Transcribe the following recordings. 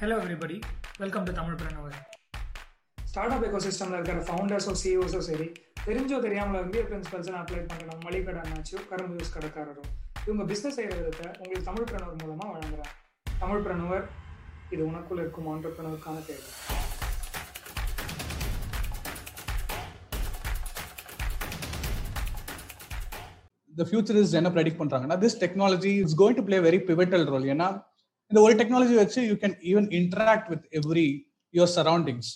Hello everybody welcome to Tamil Pranavar start up எக்கோசிஸ்டமில் இருக்கிற ஃபவுண்டர்ஸோ சிஇஓஸோ சரி தெரிஞ்சோ தெரியாமல் எம்பிஏ பிரின்சிபல்ஸ் அப்ளை பண்ணணும் மளிகடை அண்ணாச்சியோ கரும்பு யூஸ் கடைக்காரரும். இவங்க பிஸ்னஸ் செய்கிற விதத்தை உங்களுக்கு தமிழ் பிரணவர் மூலமாக வழங்குறாங்க. தமிழ் பிரணவர் இது உனக்குள்ள இருக்கும் ஆண்டர்பிரணருக்கான தேவை. The future is என்ன ப்ரெடிக்ட் பண்றாங்கன்னா technology is going to play a very pivotal role. ஏன்னா இந்த ஒரு டெக்னாலஜி வச்சு you can even interact with every your surroundings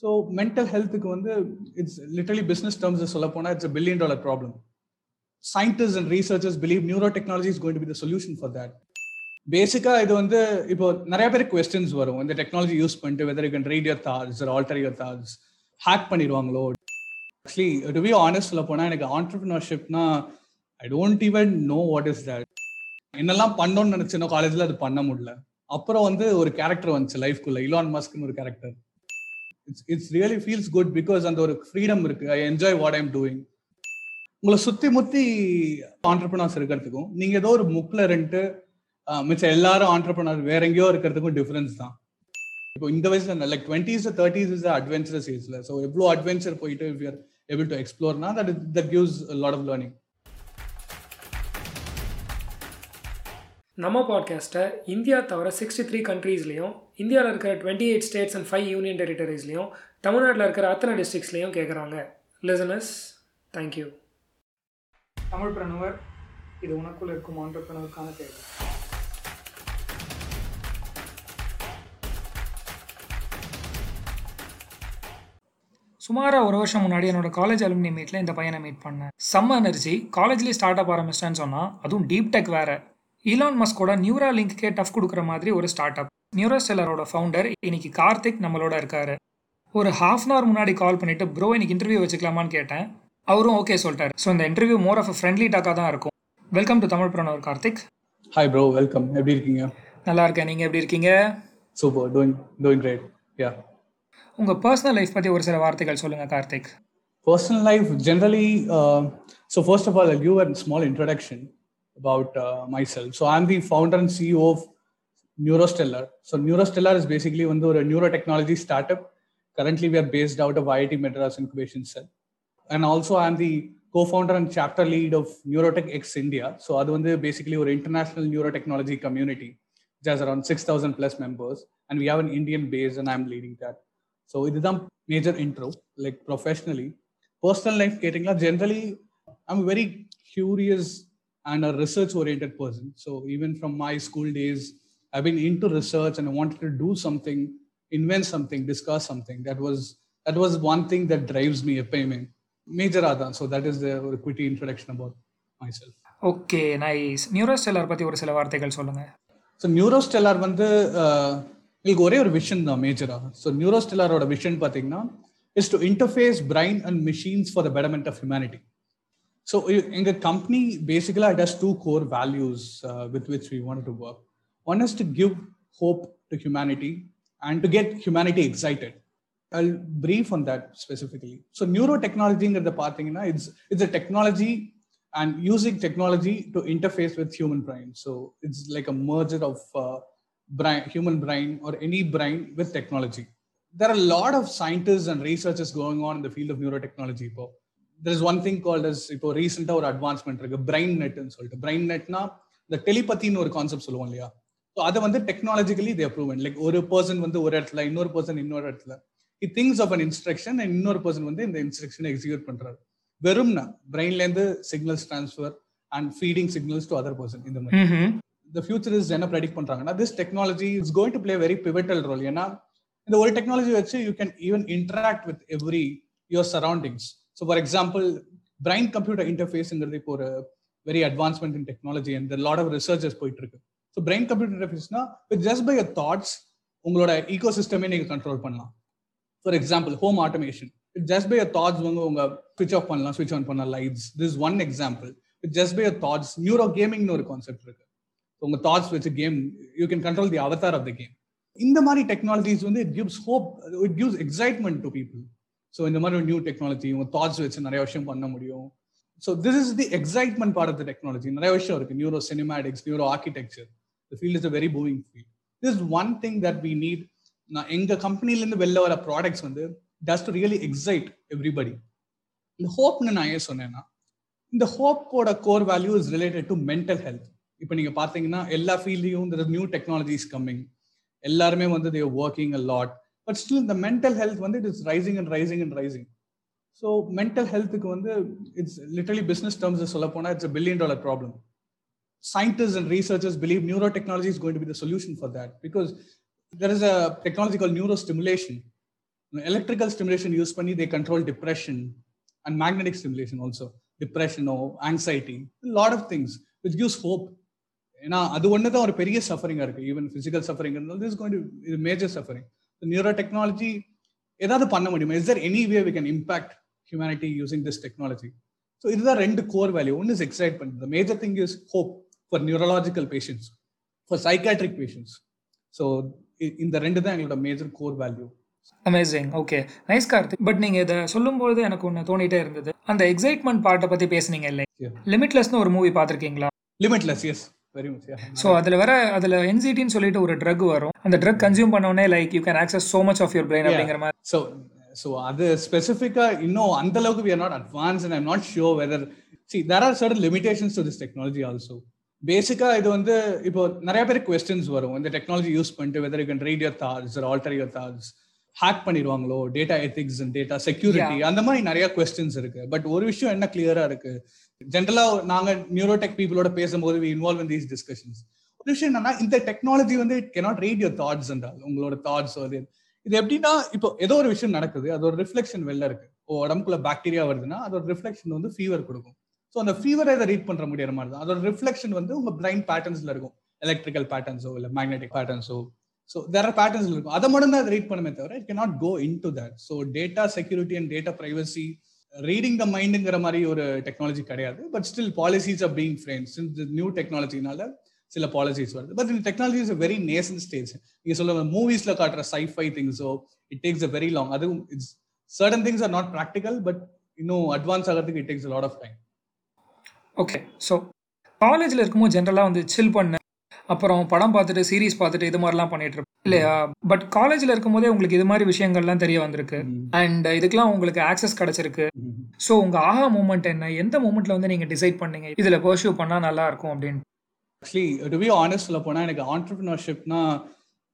so mental ஹெல்த்துக்கு வந்து இட்ஸ் லிட்டரலி பிஸ்னஸ் டேர்ம்ஸ் சொல்ல போனால் it's billion dollar problem scientist and researchers believe neuro technology is going to be the solution for that பேசிக்காக இது வந்து இப்போ நிறைய பேர் கொஸ்டின்ஸ் வரும். இந்த டெக்னாலஜி யூஸ் பண்ணிட்டு whether you can read your thoughts alter your thoughts hack பண்ணிடுவாங்களோ? Actually to be honest சொல்ல போனால் எனக்கு ஆண்டர்பிரினர்ஷிப்னா I don't even know what is that என்னெல்லாம் பண்ணோம்னு நினைச்சேனோ காலேஜ்ல அது பண்ண முடியல. அப்புறம் வந்து ஒரு கேரக்டர் வந்துச்சு லைஃப்குள்ள இலான் மஸ்க்னு ஒரு character it's it's really feels good because அந்த ஒரு ஃப்ரீடம் இருக்கு. I enjoy what I'm doing உங்களை சுத்தி முத்தி ஆண்டர்பனர்ஸ் இருக்கிறதுக்கும் நீங்க ஏதோ ஒரு முக்கில் ரெண்டு மிச்சம் எல்லாரும் ஆண்டர்பனர் வேற எங்கேயோ இருக்கிறதுக்கும் டிஃபரன்ஸ் தான். இப்போ இந்த வயசுல like twenties thirties is adventurous ஏஜ்ல ஸோ எவ்வளோ அட்வென்ச்சர் போயிட்டு if you're able to எக்ஸ்ப்ளோர்னா that that gives lot of learning நம்ம பாட்காஸ்ட்டை இந்தியா தவிர சிக்ஸ்டி த்ரீ கண்ட்ரீஸ்லையும் இந்தியாவில் இருக்கிற twenty eight states and five union டெரிட்டரிஸ்லையும் தமிழ்நாட்டில் இருக்கிற அத்தனை டிஸ்ட்ரிக்ஸ்லையும் கேட்குறாங்க லிசனஸ் தேங்க்யூ தமிழ் பிரணவர் இது உனக்குள்ள இருக்கும் ஆண்டர்பிரணருக்கான தேவை. சுமாராக ஒரு வருஷம் முன்னாடி என்னோட காலேஜ் அலுமினி மீட்டில் இந்த பையனை மீட் பண்ணேன். செம்ம எனர்ஜி காலேஜ்லேயே ஸ்டார்ட் அப் ஆரம்பிச்சிட்டேன்னு சொன்னால் அதுவும் டீப் டெக் வேற. ஈலான் மஸ்கோட நியூரா லிங்க்கே டஃப் கொடுக்குற மாதிரி ஒரு ஸ்டார்ட் அப் நியூரோஸ்டெல்லரோட ஃபவுண்டர் இன்னைக்கு கார்த்திக் நம்மளோட இருக்காரு. ஒரு ஹாஃப் அன் ஹவர் முன்னாடி கால் பண்ணிட்டு ப்ரோ இன்னைக்கு இன்டர்வியூ வச்சுக்கலாமான்னு கேட்டேன். அவரும் ஓகே சொல்லிட்டாரு. ஸோ இந்த இன்டர்வியூ மோர் ஆஃப் ஃப்ரெண்ட்லி டாக்காக தான் இருக்கும். Welcome to Tamil Pranavar Karthik hi bro welcome எப்படி இருக்கீங்க? நல்லா இருக்கேன். நீங்கள் எப்படி இருக்கீங்க? Super doing doing great ya உங்கள் பர்சனல் லைஃப் பற்றி ஒரு சில வார்த்தைகள் சொல்லுங்கள் Karthik. Generally uh, so first of all i'll give a small introduction. about uh, myself. So I'm the founder and CEO of Neurostellar. So Neurostellar is basically one of a neurotechnology startup. Currently, we are based out of IIT Madras Incubation Cell. And also, I'm the co-founder and chapter lead of Neurotech X India. So other one basically our international neurotechnology community, which has around 6,000 plus members. And we have an Indian base and I'm leading that. So it is a major intro, like professionally. Personal life, getting generally, I'm a very curious and a research oriented person so even from my school days I been into research and want to do something invent something discuss something that was that was one thing that drives me எப்பயுமே. மேஜராக தான் so that is ஒரு quick introduction about myself okay nice Neurostellar பற்றி ஒரு சில வார்த்தைகள் சொல்லுங்கள் so நியூரோஸ்டெல்லார் வந்து உங்களுக்கு ஒரே ஒரு விஷன் தான் மேஜராக ஸோ நியூரோஸ்டெல்லாரோட விஷன் பார்த்தீங்கன்னா is to interface brain and machines for the betterment of humanity So in the company, basically, it has two core values uh, with which we wanted to work. One is to give hope to humanity and to get humanity excited. I'll brief on that specifically. So neurotechnology the it's it's a technology and using technology to interface with human brain. So it's like a merger of uh, brain, human brain or any brain with technology. There are a lot of scientists and researchers going on in the field of neurotechnology. Bob. There is one thing called as இப்போ ரீசெண்டாக ஒரு advancement இருக்கு brain நெட்னு சொல்லிட்டு. Brain நெட்னா இந்த டெலிபத்தின்னு ஒரு concept சொல்லுவோம் இல்லையா? So அதை வந்து டெக்னாலஜிக்கலி தே ப்ரூவன் லைக் ஒரு பர்சன் வந்து ஒரு இடத்துல இன்னொரு பர்சன் இன்னொரு இடத்துல. It thinks of an instruction and இன்னொரு பர்சன் வந்து இந்த இன்ஸ்ட்ரக்ஷனை எக்ஸிக்யூட் பண்றாரு. வெறும்னா பிரெயின்லேருந்து signals transfer and feeding signals to other person இந்த மாதிரி. இந்த ஃபியூச்சர் இஸ் என்ன ப்ரெடிக்ட் பண்றாங்கன்னா this technology is going to play very pivotal role ஏன்னா இந்த ஒரு டெக்னாலஜி வச்சு you can even interact with every your surroundings so for example brain computer இன்டர்ஃபேஸ்ங்கிறது இப்போ ஒரு very advancement in technology and lot of researches போயிட்டு இருக்கு so brain computer இன்டர்ஃபேஸ்னா with just by a thoughts உங்களோட ஈகோ சிஸ்டமே நீங்க கண்ட்ரோல் பண்ணலாம். For example home automation just by thoughts வந்து உங்க ஸ்விட்ச் ஆஃப் பண்ணலாம் ஸ்விட்ச் ஆன் பண்ணலாம் lights this one example just by thoughts neuro கேமிங்னு ஒரு கான்செப்ட் இருக்கு. உங்க தாட்ஸ் வச்சு game you can control the avatar of the game இந்த மாதிரி டெக்னாலஜிஸ் வந்து it gives hope it gives excitement to people so இந்த மாதிரி ஒரு நியூ டெக்னாலஜி உங்கள் தாட்ஸ் வச்சு நிறைய விஷயம் பண்ண முடியும். So this is the excitement part of the technology நிறைய விஷயம் இருக்கு. Neuro cinematics neuro architecture the field is a very booming field this one thing that we need நான் எங்க கம்பெனிலேருந்து வெளில வர ப்ராடக்ட்ஸ் வந்து does to really excite everybody இந்த ஹோப்னு நான் ஏன் சொன்னேன்னா இந்த ஹோப்போட core value is related to mental health இப்போ நீங்க பார்த்தீங்கன்னா எல்லா ஃபீல்டையும் நியூ டெக்னாலஜிஸ் கம்மிங் எல்லாருமே வந்து there working a lot but still இந்த மென்டல் ஹெல்த் வந்து it is rising and rising and rising so mental ஹெல்த்துக்கு வந்து இட்ஸ் லிட்டலி பிஸ்னஸ் டேர்ம்ஸ் சொல்ல போனால் it's billion dollar problem scientists and researchers believe neurotechnology is going to be the solution for that because there is a technology called neurostimulation. Electrical stimulation used பண்ணி they control depression and magnetic stimulation also. Depression or anxiety, a lot of things which gives hope. ஏன்னா அது ஒன்று தான் ஒரு பெரிய சஃபரிங்காக இருக்கு even physical suffering இருந்தாலும் is going இது மேஜர் சஃபரிங் நியூரோ டெக்னாலஜி ஏதாவது பண்ண முடியுமா? Is there any way we can impact humanity using this technology so இதுதான் ரெண்டு கோர் வேல்யூ ஒன்று இஸ் எக்ஸைட் பண்ணுறது major thing is hope for neurological patients for psychiatric patients so இந்த ரெண்டு தான் எங்களோட major core value amazing okay nice Karthik but நீங்கள் இதை சொல்லும்போது எனக்கு ஒன்று தோணிட்டே இருந்தது. அந்த எக்ஸைட்மெண்ட் பார்ட்டை பற்றி பேசுனீங்க இல்லை. லிமிட்லெஸ்னு ஒரு மூவி பார்த்துருக்கீங்களா? Limitless yes very much so அதில் வர அதில் என்சிடின்னு சொல்லிட்டு ஒரு ட்ரக் வரும். அந்த ட்ரக் கன்சியூம் பண்ணோடனே like you can access so much of your brain. அப்படிங்கிற மாதிரி. ஸோ ஸோ அது ஸ்பெசிஃபிக்காக இன்னும் அந்த அளவுக்கு we are not advance and I'm not sure whether C there are certain limitations to this technology also பேசிக்கா இது வந்து இப்போ நிறைய பேர் கொஸ்டின்ஸ் வரும். இந்த டெக்னாலஜி யூஸ் பண்ணிட்டு whether you can read your thoughts alter your thoughts hack பண்ணிடுவாங்களோ data ethics and data security அந்த மாதிரி நிறைய கொஸ்டின்ஸ் இருக்கு. பட் ஒரு விஷயம் என்ன கிளியரா இருக்கு? ஜென்ரலா நாங்க நியூரோடெக் பீப்புளோட பேசும்போது we involve in these discussions ஒரு விஷயம் என்னன்னா இந்த டெக்னாலஜி வந்து it cannot read your thoughts என்றால் உங்களோட தாட்ஸ் அது இது எப்படின்னா இப்போ ஏதோ ஒரு விஷயம் நடக்குது அது ஒரு ரிஃப்ளெக்ஷன் வெளில இருக்கு. ஓ உடம்புக்குள்ள பாக்டீரியா வருதுன்னா அதோட ரிஃப்ளெக்ஷன் வந்து ஃபீவர் கொடுக்கும். ஸோ அந்த ஃபீவரை இதை ரீட் பண்ற முடியாத மாதிரி தான். அதோட ரிஃப்ளெக்ஷன் வந்து உங்க பிரைன் பேட்டர்ன்ஸ்ல இருக்கும். எலக்ட்ரிக்கல் பேட்டர்ன்ஸோ இல்லை மேக்னெட்டிக் பேட்டர்ன்ஸோ ஸோ தேர் ஆர் பேட்டர்ன்ஸ் இருக்கும் அதை மட்டும் தான் ரீட் பண்ணுமே தவிர it cannot go into that so data security and data privacy reading the மைண்டுங்கிற மாதிரி ஒரு டெக்னாலஜி கிடையாது. But still policies are being frame since new டெக்னாலஜினால சில பாலிசிஸ் வருது. பட் இந்த technology is very nascent stage நீங்க சொல்ல மூவிஸ்ல காட்டுற sci-fi திங்ஸோ it takes a very long அதுவும் it's certain things are not practical but இன்னும் அட்வான்ஸ் ஆகிறதுக்கு it takes lot of time okay so காலேஜில் இருக்கும்போது ஜென்ரலாக வந்து சில் பண்ண. அப்புறம் படம் பார்த்துட்டு சீரிஸ் பார்த்துட்டு இது மாதிரிலாம் பண்ணிட்டு இருப்போம் இல்லையா? பட் காலேஜில் இருக்கும்போதே உங்களுக்கு இது மாதிரி விஷயங்கள்லாம் தெரிய வந்திருக்கு. அண்ட் இதுக்கெல்லாம் உங்களுக்கு ஆக்சஸ் கிடைச்சிருக்கு. ஸோ உங்கள் ஆஹா மூமெண்ட் என்ன? எந்த மூமெண்ட்ல வந்து நீங்கள் டிசைட் பண்ணீங்க? இதில் பர்சியூ பண்ணால் நல்லா இருக்கும் அப்படின்னு. ஆக்சுவலி டு பி ஆனஸ்ட் சொல்ல போனால் எனக்கு ஆண்டர்பிரினர்ஷிப்னா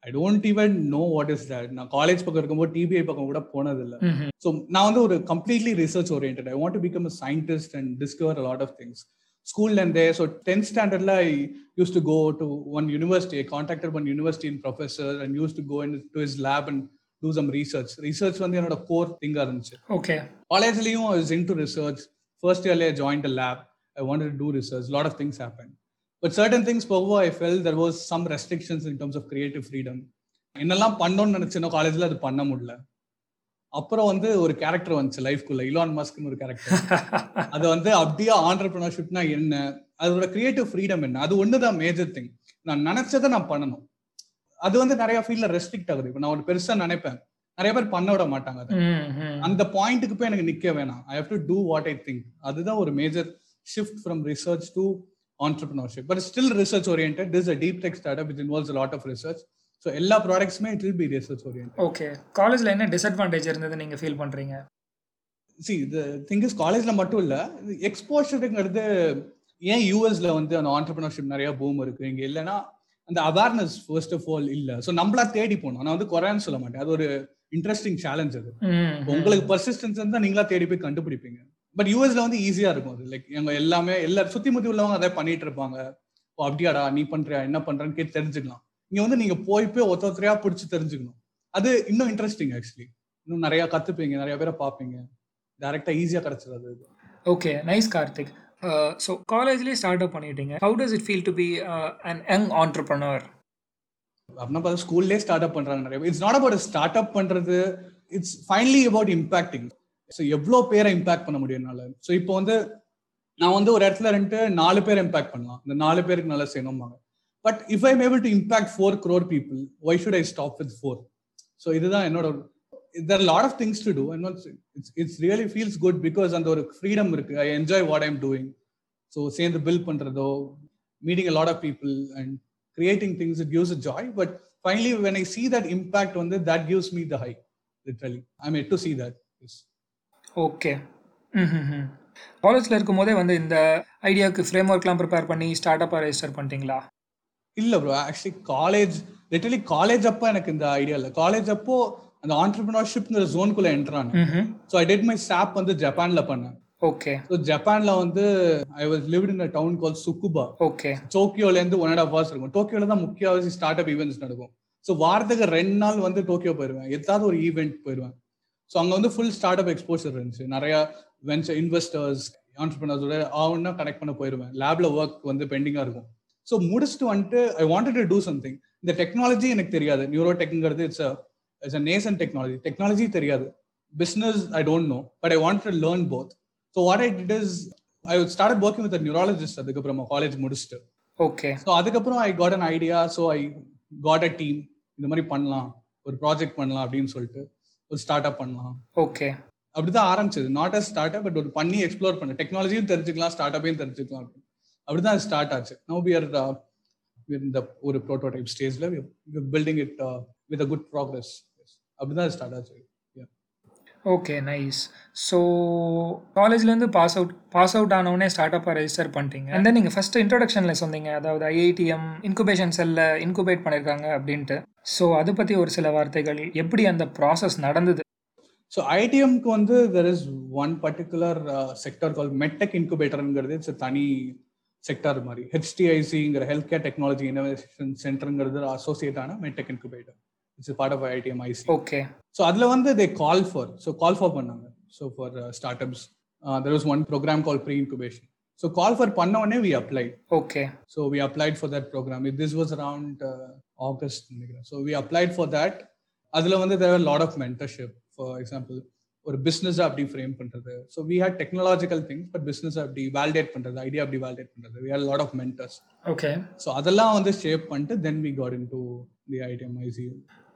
I don't even know what is that நான் காலேஜ் பக்கம் இருக்கும்போது டிபிஐ பக்கம் கூட போனதில்லை. ஸோ நான் வந்து ஒரு completely research orient I want to become a scientist and discover lot of things ஸ்கூல்ல இருந்தே ஸோ டென்த் ஸ்டாண்டர்ட்ல use to go to one university I contacted one university in professor and use to go into is lab and do some research research வந்து என்னோட core திங்காக இருந்துச்சு. Okay காலேஜ்லயும் is into research first இயர்ல join the lab I want to do research lot of things happen but certain things போகவோ I felt there was some restrictions in terms of creative freedom என்னெல்லாம் பண்ணோம்னு நினைச்சேனோ காலேஜ்ல அது பண்ண முடியல. அப்புறம் வந்து ஒரு கேரக்டர் வந்துச்சு லைஃப்குள்ள இலான் மஸ்க்னு ஒரு கேரக்டர் அது வந்து அப்படியே ஆண்டர்பிரினர்ஷிப்னா என்ன? அதோட கிரியேட்டிவ் ஃப்ரீடம் என்ன? அது ஒண்ணுதான் மேஜர் திங் நான் நினைச்சதை நான் பண்ணணும். அது வந்து நிறைய ஃபீல்ட்ல ரெஸ்ட்ரிக்ட் ஆகுது. இப்போ நான் ஒரு பெருசா நினைப்பேன். நிறைய பேர் பண்ண விட மாட்டாங்க அதை. அந்த பாயிண்ட்டுக்கு போய் எனக்கு நிக்க வேணாம். I have to do what I think அதுதான் ஒரு major shift from research to entrepreneurship but still research orient this a deep tech start which involves lot of research so எல்லா ப்ராடக்ட்ஸுமே it will be research orient okay காலேஜில் என்ன disadvantage இருந்தது நீங்கள் feel பண்ணுறீங்க see the thing is காலேஜ்ல மட்டும் இல்ல எக்ஸ்போஷருங்கிறது ஏன் யூஎஸ்ல வந்து அந்த ஆண்டர்பிரினர்ஷிப் நிறைய பூம் இருக்கு? இங்க இல்லைன்னா அந்த அவேர்னஸ் ஃபர்ஸ்ட் ஆஃப் ஆல் இல்ல. ஸோ நம்மளா தேடி போகணும். நான் வந்து குறையான்னு சொல்ல மாட்டேன். அது ஒரு இன்ட்ரெஸ்டிங் சேலஞ்ச் அது. உங்களுக்கு பர்சிஸ்டன்ஸ் இருந்தா நீங்களா தேடி போய் கண்டுபிடிப்பீங்க. பட் யூஎஸ்ல வந்து ஈஸியா இருக்கும் அது. லைக் எங்க எல்லாமே எல்லா சுத்தி முத்தி உள்ளவங்க அதை பண்ணிட்டு இருப்பாங்க. ஓ அப்படியாடா நீ பண்றியா என்ன பண்றன்னு கேட்டு தெரிஞ்சுக்கலாம். இங்க வந்து நீங்க போய் போய் ஒத்த ஒத்தரையா பிடிச்சி தெரிஞ்சுக்கணும். அது இன்னும் இன்ட்ரெஸ்டிங் ஆக்சுவலி இன்னும் நிறைய கத்துப்பீங்க நிறைய பேரை பார்ப்பீங்க. டைரக்டா ஈஸியா கிடைச்சிடாது ஓகே நைஸ் கார்த்திக் ஸோ காலேஜ்லேயே ஸ்டார்ட் அப் பண்ணிட்டீங்க. How does it feel to be an young entrepreneur அப்படின்னா பார்த்தா ஸ்கூல்லே ஸ்டார்ட் அப் பண்றாங்க நிறைய it's not about start up பண்றது. It's finally about impacting so எவ்வளோ பேரை இம்பாக்ட் பண்ண முடியும் என்னால? ஸோ இப்போ வந்து நான் வந்து ஒரு இடத்துல ரெண்டு நாலு பேர் இம்பாக்ட் பண்ணலாம். இந்த நாலு பேருக்கு நல்லா செய்யணும்பாங்க. But if I'm able to impact four crore people why should I stop with four so இதுதான் என்னோட there lot of things to do and it's it's really feels good because அந்த ஒரு ஃப்ரீடம் இருக்கு. I enjoy what I'm doing so சேர்ந்து bill பண்ணுறதோ meeting a lot of people and creating things it gives a joy but finally when I see that impact வந்து that gives me the high literally I made to see that okay காலேஜில் இருக்கும் போதே வந்து இந்த ஐடியாவுக்கு frame ஒர்க்லாம் prepare பண்ணி start அப்பாக ரெஜிஸ்டர் பண்ணிட்டீங்களா? இல்ல bro actually college literally college அப்போ எனக்கு இந்த ஐடியா இல்லை. காலேஜ் அப்போ அந்த ஆண்டர்பிரினர்ஷிப்ங்கிற ஜோனுக்குள்ள என்ட்ரான் so I did my job வந்து ஜப்பான்ல பண்ணேன். ஓகே ஸோ ஜப்பான்ல வந்து I was lived in town call Tsukuba okay டோக்கியோல இருந்து ஒன் அண்ட் ஆஃப் ஹவர்ஸ் இருக்கும். டோக்கியோல தான் முக்கியவாசி ஸ்டார்ட் அப் ஈவெண்ட்ஸ் நடக்கும். ஸோ வாரத்துக்கு ரெண்டு நாள் வந்து டோக்கியோ போயிருவேன். ஏதாவது ஒரு ஈவெண்ட் போயிருவேன். ஸோ அங்க வந்து ஃபுல் ஸ்டார்ட் அப் எக்ஸ்போசர் இருந்துச்சு. நிறைய வென்ச்சர் இன்வெஸ்டர்ஸ் ஆண்டர்பிரினர்ஸோட ஆகுன்னா கனெக்ட் பண்ண போயிருவேன். லேப்ல ஒர்க் வந்து பெண்டிங்கா இருக்கும். ஸோ முடிச்சுட்டு வந்துட்டு I wanted to do something இந்த டெக்னாலஜி எனக்கு தெரியாது. Neuro டெக்ங்கிறது it's it's a nascent technology technology தெரியாது. Business I don't know but I want to learn both so what I did is I start working with neurologist அதுக்கப்புறமா college முடிச்சுட்டு okay so அதுக்கப்புறம் I got an idea so I got a team இந்த மாதிரி பண்ணலாம். ஒரு project பண்ணலாம் அப்படின்னு சொல்லிட்டு ஒரு ஸ்டார்ட் அப் பண்ணலாம். ஓகே அப்படிதான் ஆரம்பிச்சது. Not a start up but ஒரு பண்ணி எக்ஸ்ப்ளோர் பண்ண. டெக்னாலஜியும் தெரிஞ்சுக்கலாம் ஸ்டார்ட் அப்பையும் தெரிஞ்சுக்கலாம் அப்படின்னு. அப்படிதான் ஸ்டார்ட் ஆச்சு. நோ பியர் இந்த ஒரு ப்ரோட்டோடைப் ஸ்டேஜ்ல building it with a good progress அப்படிதான் ஸ்டார்ட் ஆச்சு. ஓகே நைஸ் ஸோ காலேஜ்லேருந்து பாஸ் அவுட் பாஸ் அவுட் ஆனவுடனே ஸ்டார்ட் அப்பாக ரெஜிஸ்டர் பண்ணிட்டீங்க. அண்ட் தென் நீங்கள் ஃபஸ்ட்டு இன்ட்ரோடக்ஷனில் சொன்னீங்க அதாவது ஐஐடிஎம் இன்குபேஷன் செல்லில் இன்குபேட் பண்ணியிருக்காங்க அப்படின்ட்டு. ஸோ அதை பற்றி ஒரு சில வார்த்தைகள் எப்படி அந்த ப்ராசஸ் நடந்தது? ஸோ ஐடிஎம்க்கு வந்து there is one particular sector call medtech இன்குபேட்டருங்கிறது it's தனி செக்டர் மாதிரி. ஹெச்டிஐசிங்கிற ஹெல்த் கேர் டெக்னாலஜி இனோவேஷன் சென்டருங்கிறது அசோசியேட் ஆன medtech incubator it's part of ITM IC okay so அதில் வந்து they call for so call for பண்ணாங்க. So for start ups there was one program call pre incubation so call for பண்ண உடனே we apply okay so we applied for that program this was around August நினைக்கிறேன். So we applied for that அதில் வந்து there lot of mentorship for example ஒரு business அப்படி frame பண்றது. So we had technological things but business அப்படி validate பண்றது idea அப்படி validate பண்றது. We had lot of mentors okay so அதெல்லாம் வந்து ஷேப் பண்ணிட்டு then we got into the ITM ICU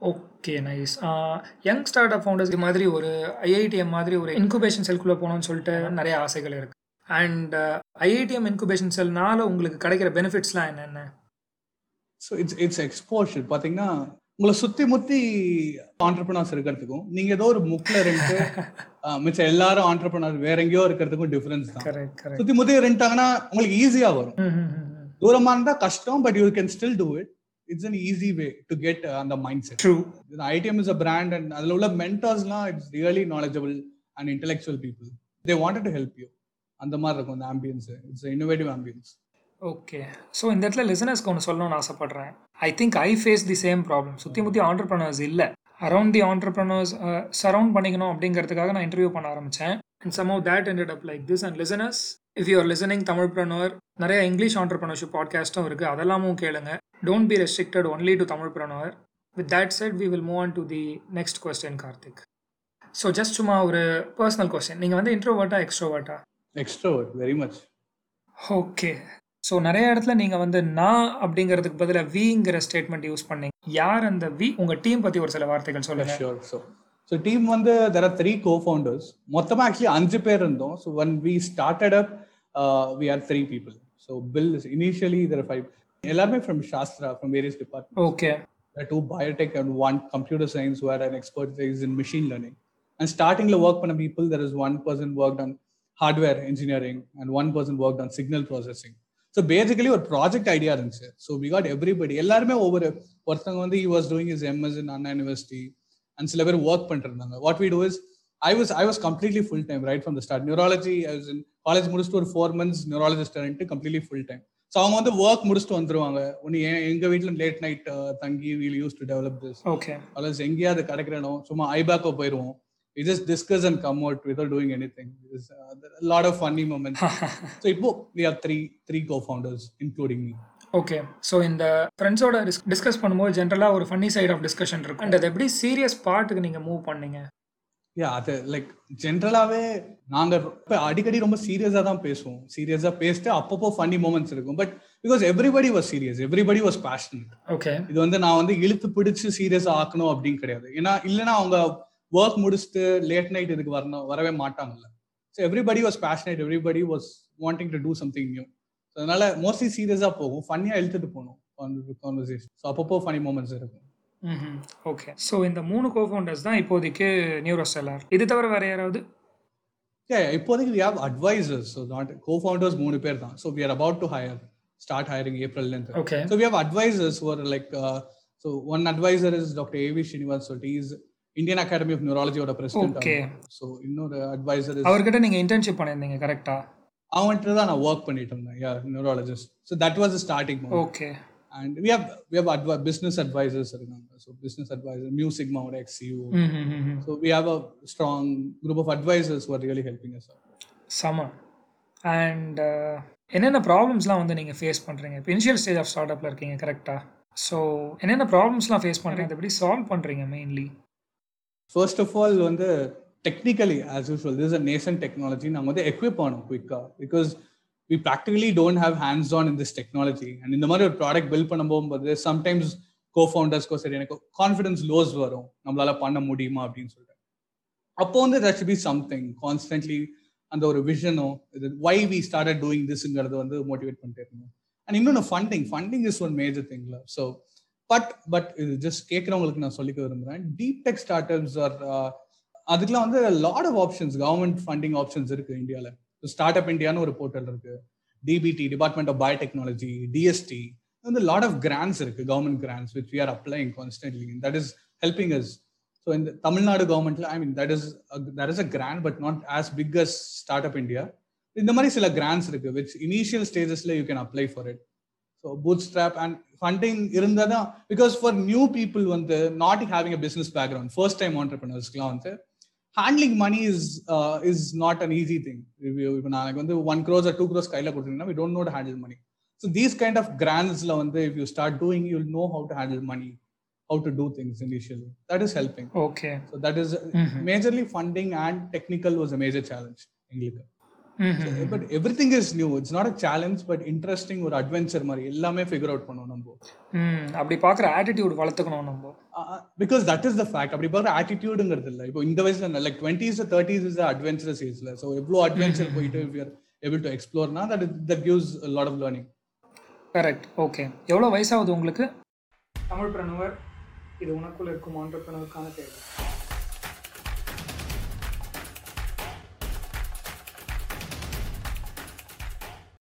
okay nice young start up founders இது மாதிரி ஒரு ஐஐடிஎம் மாதிரி ஒரு இன்குபேஷன் செல்குள்ளே போகணும்னு சொல்லிட்டு நிறைய ஆசைகள் இருக்கு. அண்ட் ஐஐடிஎம் இன்குபேஷன் செல்னால உங்களுக்கு கிடைக்கிற பெனிஃபிட்ஸ்லாம் என்னென்ன? ஸோ இட்ஸ் இட்ஸ் எக்ஸ்போஷர் பார்த்தீங்கன்னா உங்களை சுத்தி முத்தி ஆண்டர்பிரினர்ஸ் இருக்கிறதுக்கும் நீங்க ஏதோ ஒரு முக்கில் ரெண்டு மிச்சம் எல்லாரும் ஆண்டர்பிரினர் வேற எங்கேயோ இருக்கிறதுக்கும் டிஃபரன்ஸ் தான். சுத்தி முத்தி ரெண்டாங்கன்னா உங்களுக்கு ஈஸியா வரும். தூரமா இருந்தா கஷ்டம் but you can still do it it's an easy way to get அந்த mind set ITM is a brand and அதுல உள்ள மென்டர்ஸ்லாம் it's really knowledgeable and intellectual people they wanted to help you அந்த மாதிரி இருக்கும் அந்த ambience it's innovative ambience okay so இந்த இடத்துல லிசனர்ஸ்க்கு ஒன்று சொல்லணும்னு ஆசைப்பட்றேன். I think I face the same problem சுற்றி முற்றி ஆண்டர்ப்ரனர்ஸ் இல்லை. அரௌண்ட் தி ஆண்டர்ப்ரனர்ஸ் சரௌண்ட் பண்ணிக்கணும் அப்படிங்கிறதுக்காக நான் இன்டர்வியூ பண்ண ஆரம்பித்தேன் and some of that ended up like this and listeners if you are listening Tamilpreneur நிறைய இங்கிலீஷ் ஆண்டர்ப்ரனர்ஷிப் பாட்காஸ்ட்டும் இருக்குது அதெல்லாமும் கேளுங்க. Don't be restricted only to Tamilpreneur with that set we will move on to the next question Karthik so just சும்மா ஒரு personal question நீங்கள் வந்து இன்ட்ரோவர்ட்டா எக்ஸ்ட்ரோவர்ட்டா extrovert very much okay so நிறைய இடத்துல நீங்கள் வந்து நான் அப்படிங்கிறதுக்கு பதிலாக விங்கிற ஸ்டேட்மெண்ட் யூஸ் பண்ணீங்க. யார் அந்த வி உங்கள் டீம் பற்றி ஒரு சில வார்த்தைகள் சொல்லுங்க. ஷியோர் ஸோ ஸோ டீம் வந்து there are three co founders மொத்தமாக ஆக்சுவலி அஞ்சு பேர் இருந்தோம். So one we started up we are three people so bill initially there five எல்லாருமே from Sastra from various department okay two one computer science who are an expert is in machine learning. And starting to work on people, there is one person worked on hardware engineering and one person worked on signal processing. So basically ஒரு project idea இருந்துச்சு. So we got everybody எல்லாருமே ஒவ்வொரு ஒருத்தவங்க வந்து he was doing is MS in Anna university and சில பேர் work பண்ணிருந்தாங்க. What we do is I was I was completely full time right from the start neurology college முடிச்சுட்டு ஒரு four months neurologist completely full time so அவங்க வந்து work முடிச்சுட்டு வந்துருவாங்க. ஒன்று எங்க வீட்டில் லேட் நைட் தங்கி we'll use to develop this okay அல்லது எங்கேயாவது கிடைக்கிற இடம் சும்மா ஐபேக்கோ போயிடுவோம் we just discuss and come out without doing anything. It's uh, a lot of funny moments. so இப்போ we have three three co-founders, including me. Okay so இந்த ஃப்ரெண்ட்ஸோட discuss பண்ணும்போது ஜென்ரலாக ஒரு ஃபன்னி சைட் ஆஃப் டிஸ்கஷன் இருக்கும். And அது எப்படி serious பார்ட்டுக்கு நீங்கள் மூவ் பண்ணீங்க? யா அது லைக் ஜென்ரலாகவே நாங்கள் இப்போ அடிக்கடி ரொம்ப சீரியஸாக தான் பேசுவோம். சீரியஸாக பேசிட்டு அப்பப்போ ஃபன்னி மூமெண்ட்ஸ் இருக்கும். But because everybody was serious everybody was passionate okay இது வந்து நான் வந்து இழுத்து பிடிச்சு சீரியஸாக ஆக்கணும் அப்படின்னு கிடையாது. ஏன்னா இல்லைன்னா அவங்க ஒர்க் முடிச்சுட்டு லேட் நைட் இதுக்கு வரணும் வரவே மாட்டாங்கல்ல. So everybody was passionate everybody was wanting to do something new so அதனால மோஸ்ட்லி சீரியஸாக போகும். ஃபன்னியாக இழுத்துட்டு போகணும். கான்வர்சேஷன் ஸோ அப்பப்போ ஃபனி மூமெண்ட்ஸ் இருக்கும். ஓகே ஸோ இந்த மூணு கோஃபவுண்டர்ஸ் தான் இப்போதைக்கு நியூரோஸ்டெல்லார் இது தவிர வேற யாராவது? இப்போதைக்கு we have advisors, so not co-founders மூணு பேர் தான். We are about to hire, start hiring April length. Okay So we have advisors who are like, uh, so one advisor is Dr. A.V. Srinivas, of Neurology ஓட president. Okay. So இன்னொரு is, அவர்கிட்ட நீங்க internship பண்ணியிருந்தீங்க கரெக்டா அவன்கிட்ட தான் நான் work பண்ணிட்டு இருந்தேன். So that was the starting point. Okay And we have, we have advi- business advisors இருக்காங்க. So business advisor, Mu Sigma ஓட ex-CEO. ம் So we have a strong group of advisors who are really helping us out. செம and என்னென்ன ப்ராப்ளம்ஸ்லாம் வந்து நீங்கள் face பண்ணுறீங்க இப்போ இனிஷியல் ஸ்டேஜ் ஆஃப் ஸ்டார்ட் அப்பில் இருக்கீங்க கரெக்டாக ஸோ என்னென்ன ப்ராப்ளம்ஸ்லாம் ஃபேஸ் பண்ணுறீங்க எப்படி சால்வ் பண்ணுறீங்க மெயின்லி ஃபர்ஸ்ட் ஆஃப் ஆல் வந்து technically as usual this a nascent technology நாங்கள் வந்து எக்யூப் ஆனோம் குயிக்காக because we practically don't have hands on in this technology and இந்த மாதிரி ஒரு ப்ராடக்ட் பில்ட் பண்ண போகும்போது சம்டைம்ஸ் கோ ஃபவுண்டர்ஸ்க்கோ சரி எனக்கு கான்ஃபிடன்ஸ் லோஸ் வரும். நம்மளால பண்ண முடியுமா அப்படின்னு சொல்லிட்டு. அப்போ வந்து தட் பி சம்திங் கான்ஸ்டன்ட்லி அந்த ஒரு விஷனோ இது வை வி ஸ்டார்டட் டூயிங் திஸ்ங்கிறது வந்து மோட்டிவேட் பண்ணிட்டே இருக்கணும் அண்ட் இன்னொன்று funding funding is one major திங்ல so but but இது ஜஸ்ட் கேட்குறவங்களுக்கு நான் சொல்லிக்க விரும்புகிறேன் deep tech startups are அதுக்கெல்லாம் வந்து lot of options government funding options இருக்கு இந்தியாவில் ஸ்டார்ட் அப் இந்தியான்னு ஒரு போர்ட்டல் இருக்கு. DBT department of biotechnology DST வந்து லாட் ஆஃப் கிராண்ட்ஸ் இருக்கு government grants which we are applying constantly that is helping us so இந்த தமிழ்நாடு கவர்மெண்ட்ல I mean that is that is a grant but not as big as startup India இந்த மாதிரி சில grants இருக்கு which initial ஸ்டேஜஸ்ல you can apply for it so bootstrap and funding இருந்தால் தான் because for new people வந்து not having a business background first time ஆண்டர்பிரினர்ஸ்க்குலாம் வந்து handling money is is not an easy thing இப்போ நான் வந்து one crores two crores கையில் கொடுத்தீங்கன்னா we don't know handle money so these kind of கிராண்ட்ஸ்ல வந்து if you start doing you know how to handle money how to do things initially that is helping okay so that is majorly funding and technical was a major challenge எங்களுக்கு. But everything is new it's not a challenge but interesting ஒரு adventure மாதிரி எல்லாமே figure out பண்ணுவோம் நம்ம. ம் அப்படி பார்க்குற attitude வளர்த்துக்கணும் நம்ம. Because that is the fact அப்படி பார்க்குற ஆட்டிடியூடுங்கிறது இல்லை. இப்போ இந்த வயசுல like twenties thirties is adventurous ஏஜ்ல ஸோ எவ்வளோ அட்வென்ச்சர் போயிட்டு if you're able to எக்ஸ்ப்ளோர்னா that that gives lot of learning correct okay எவ்வளோ வயசாகுது உங்களுக்கு? தமிழ் பிரணுவர் இது உனக்குள்ள இருக்கும் ஆண்டர்பிரனருக்கான தேவை.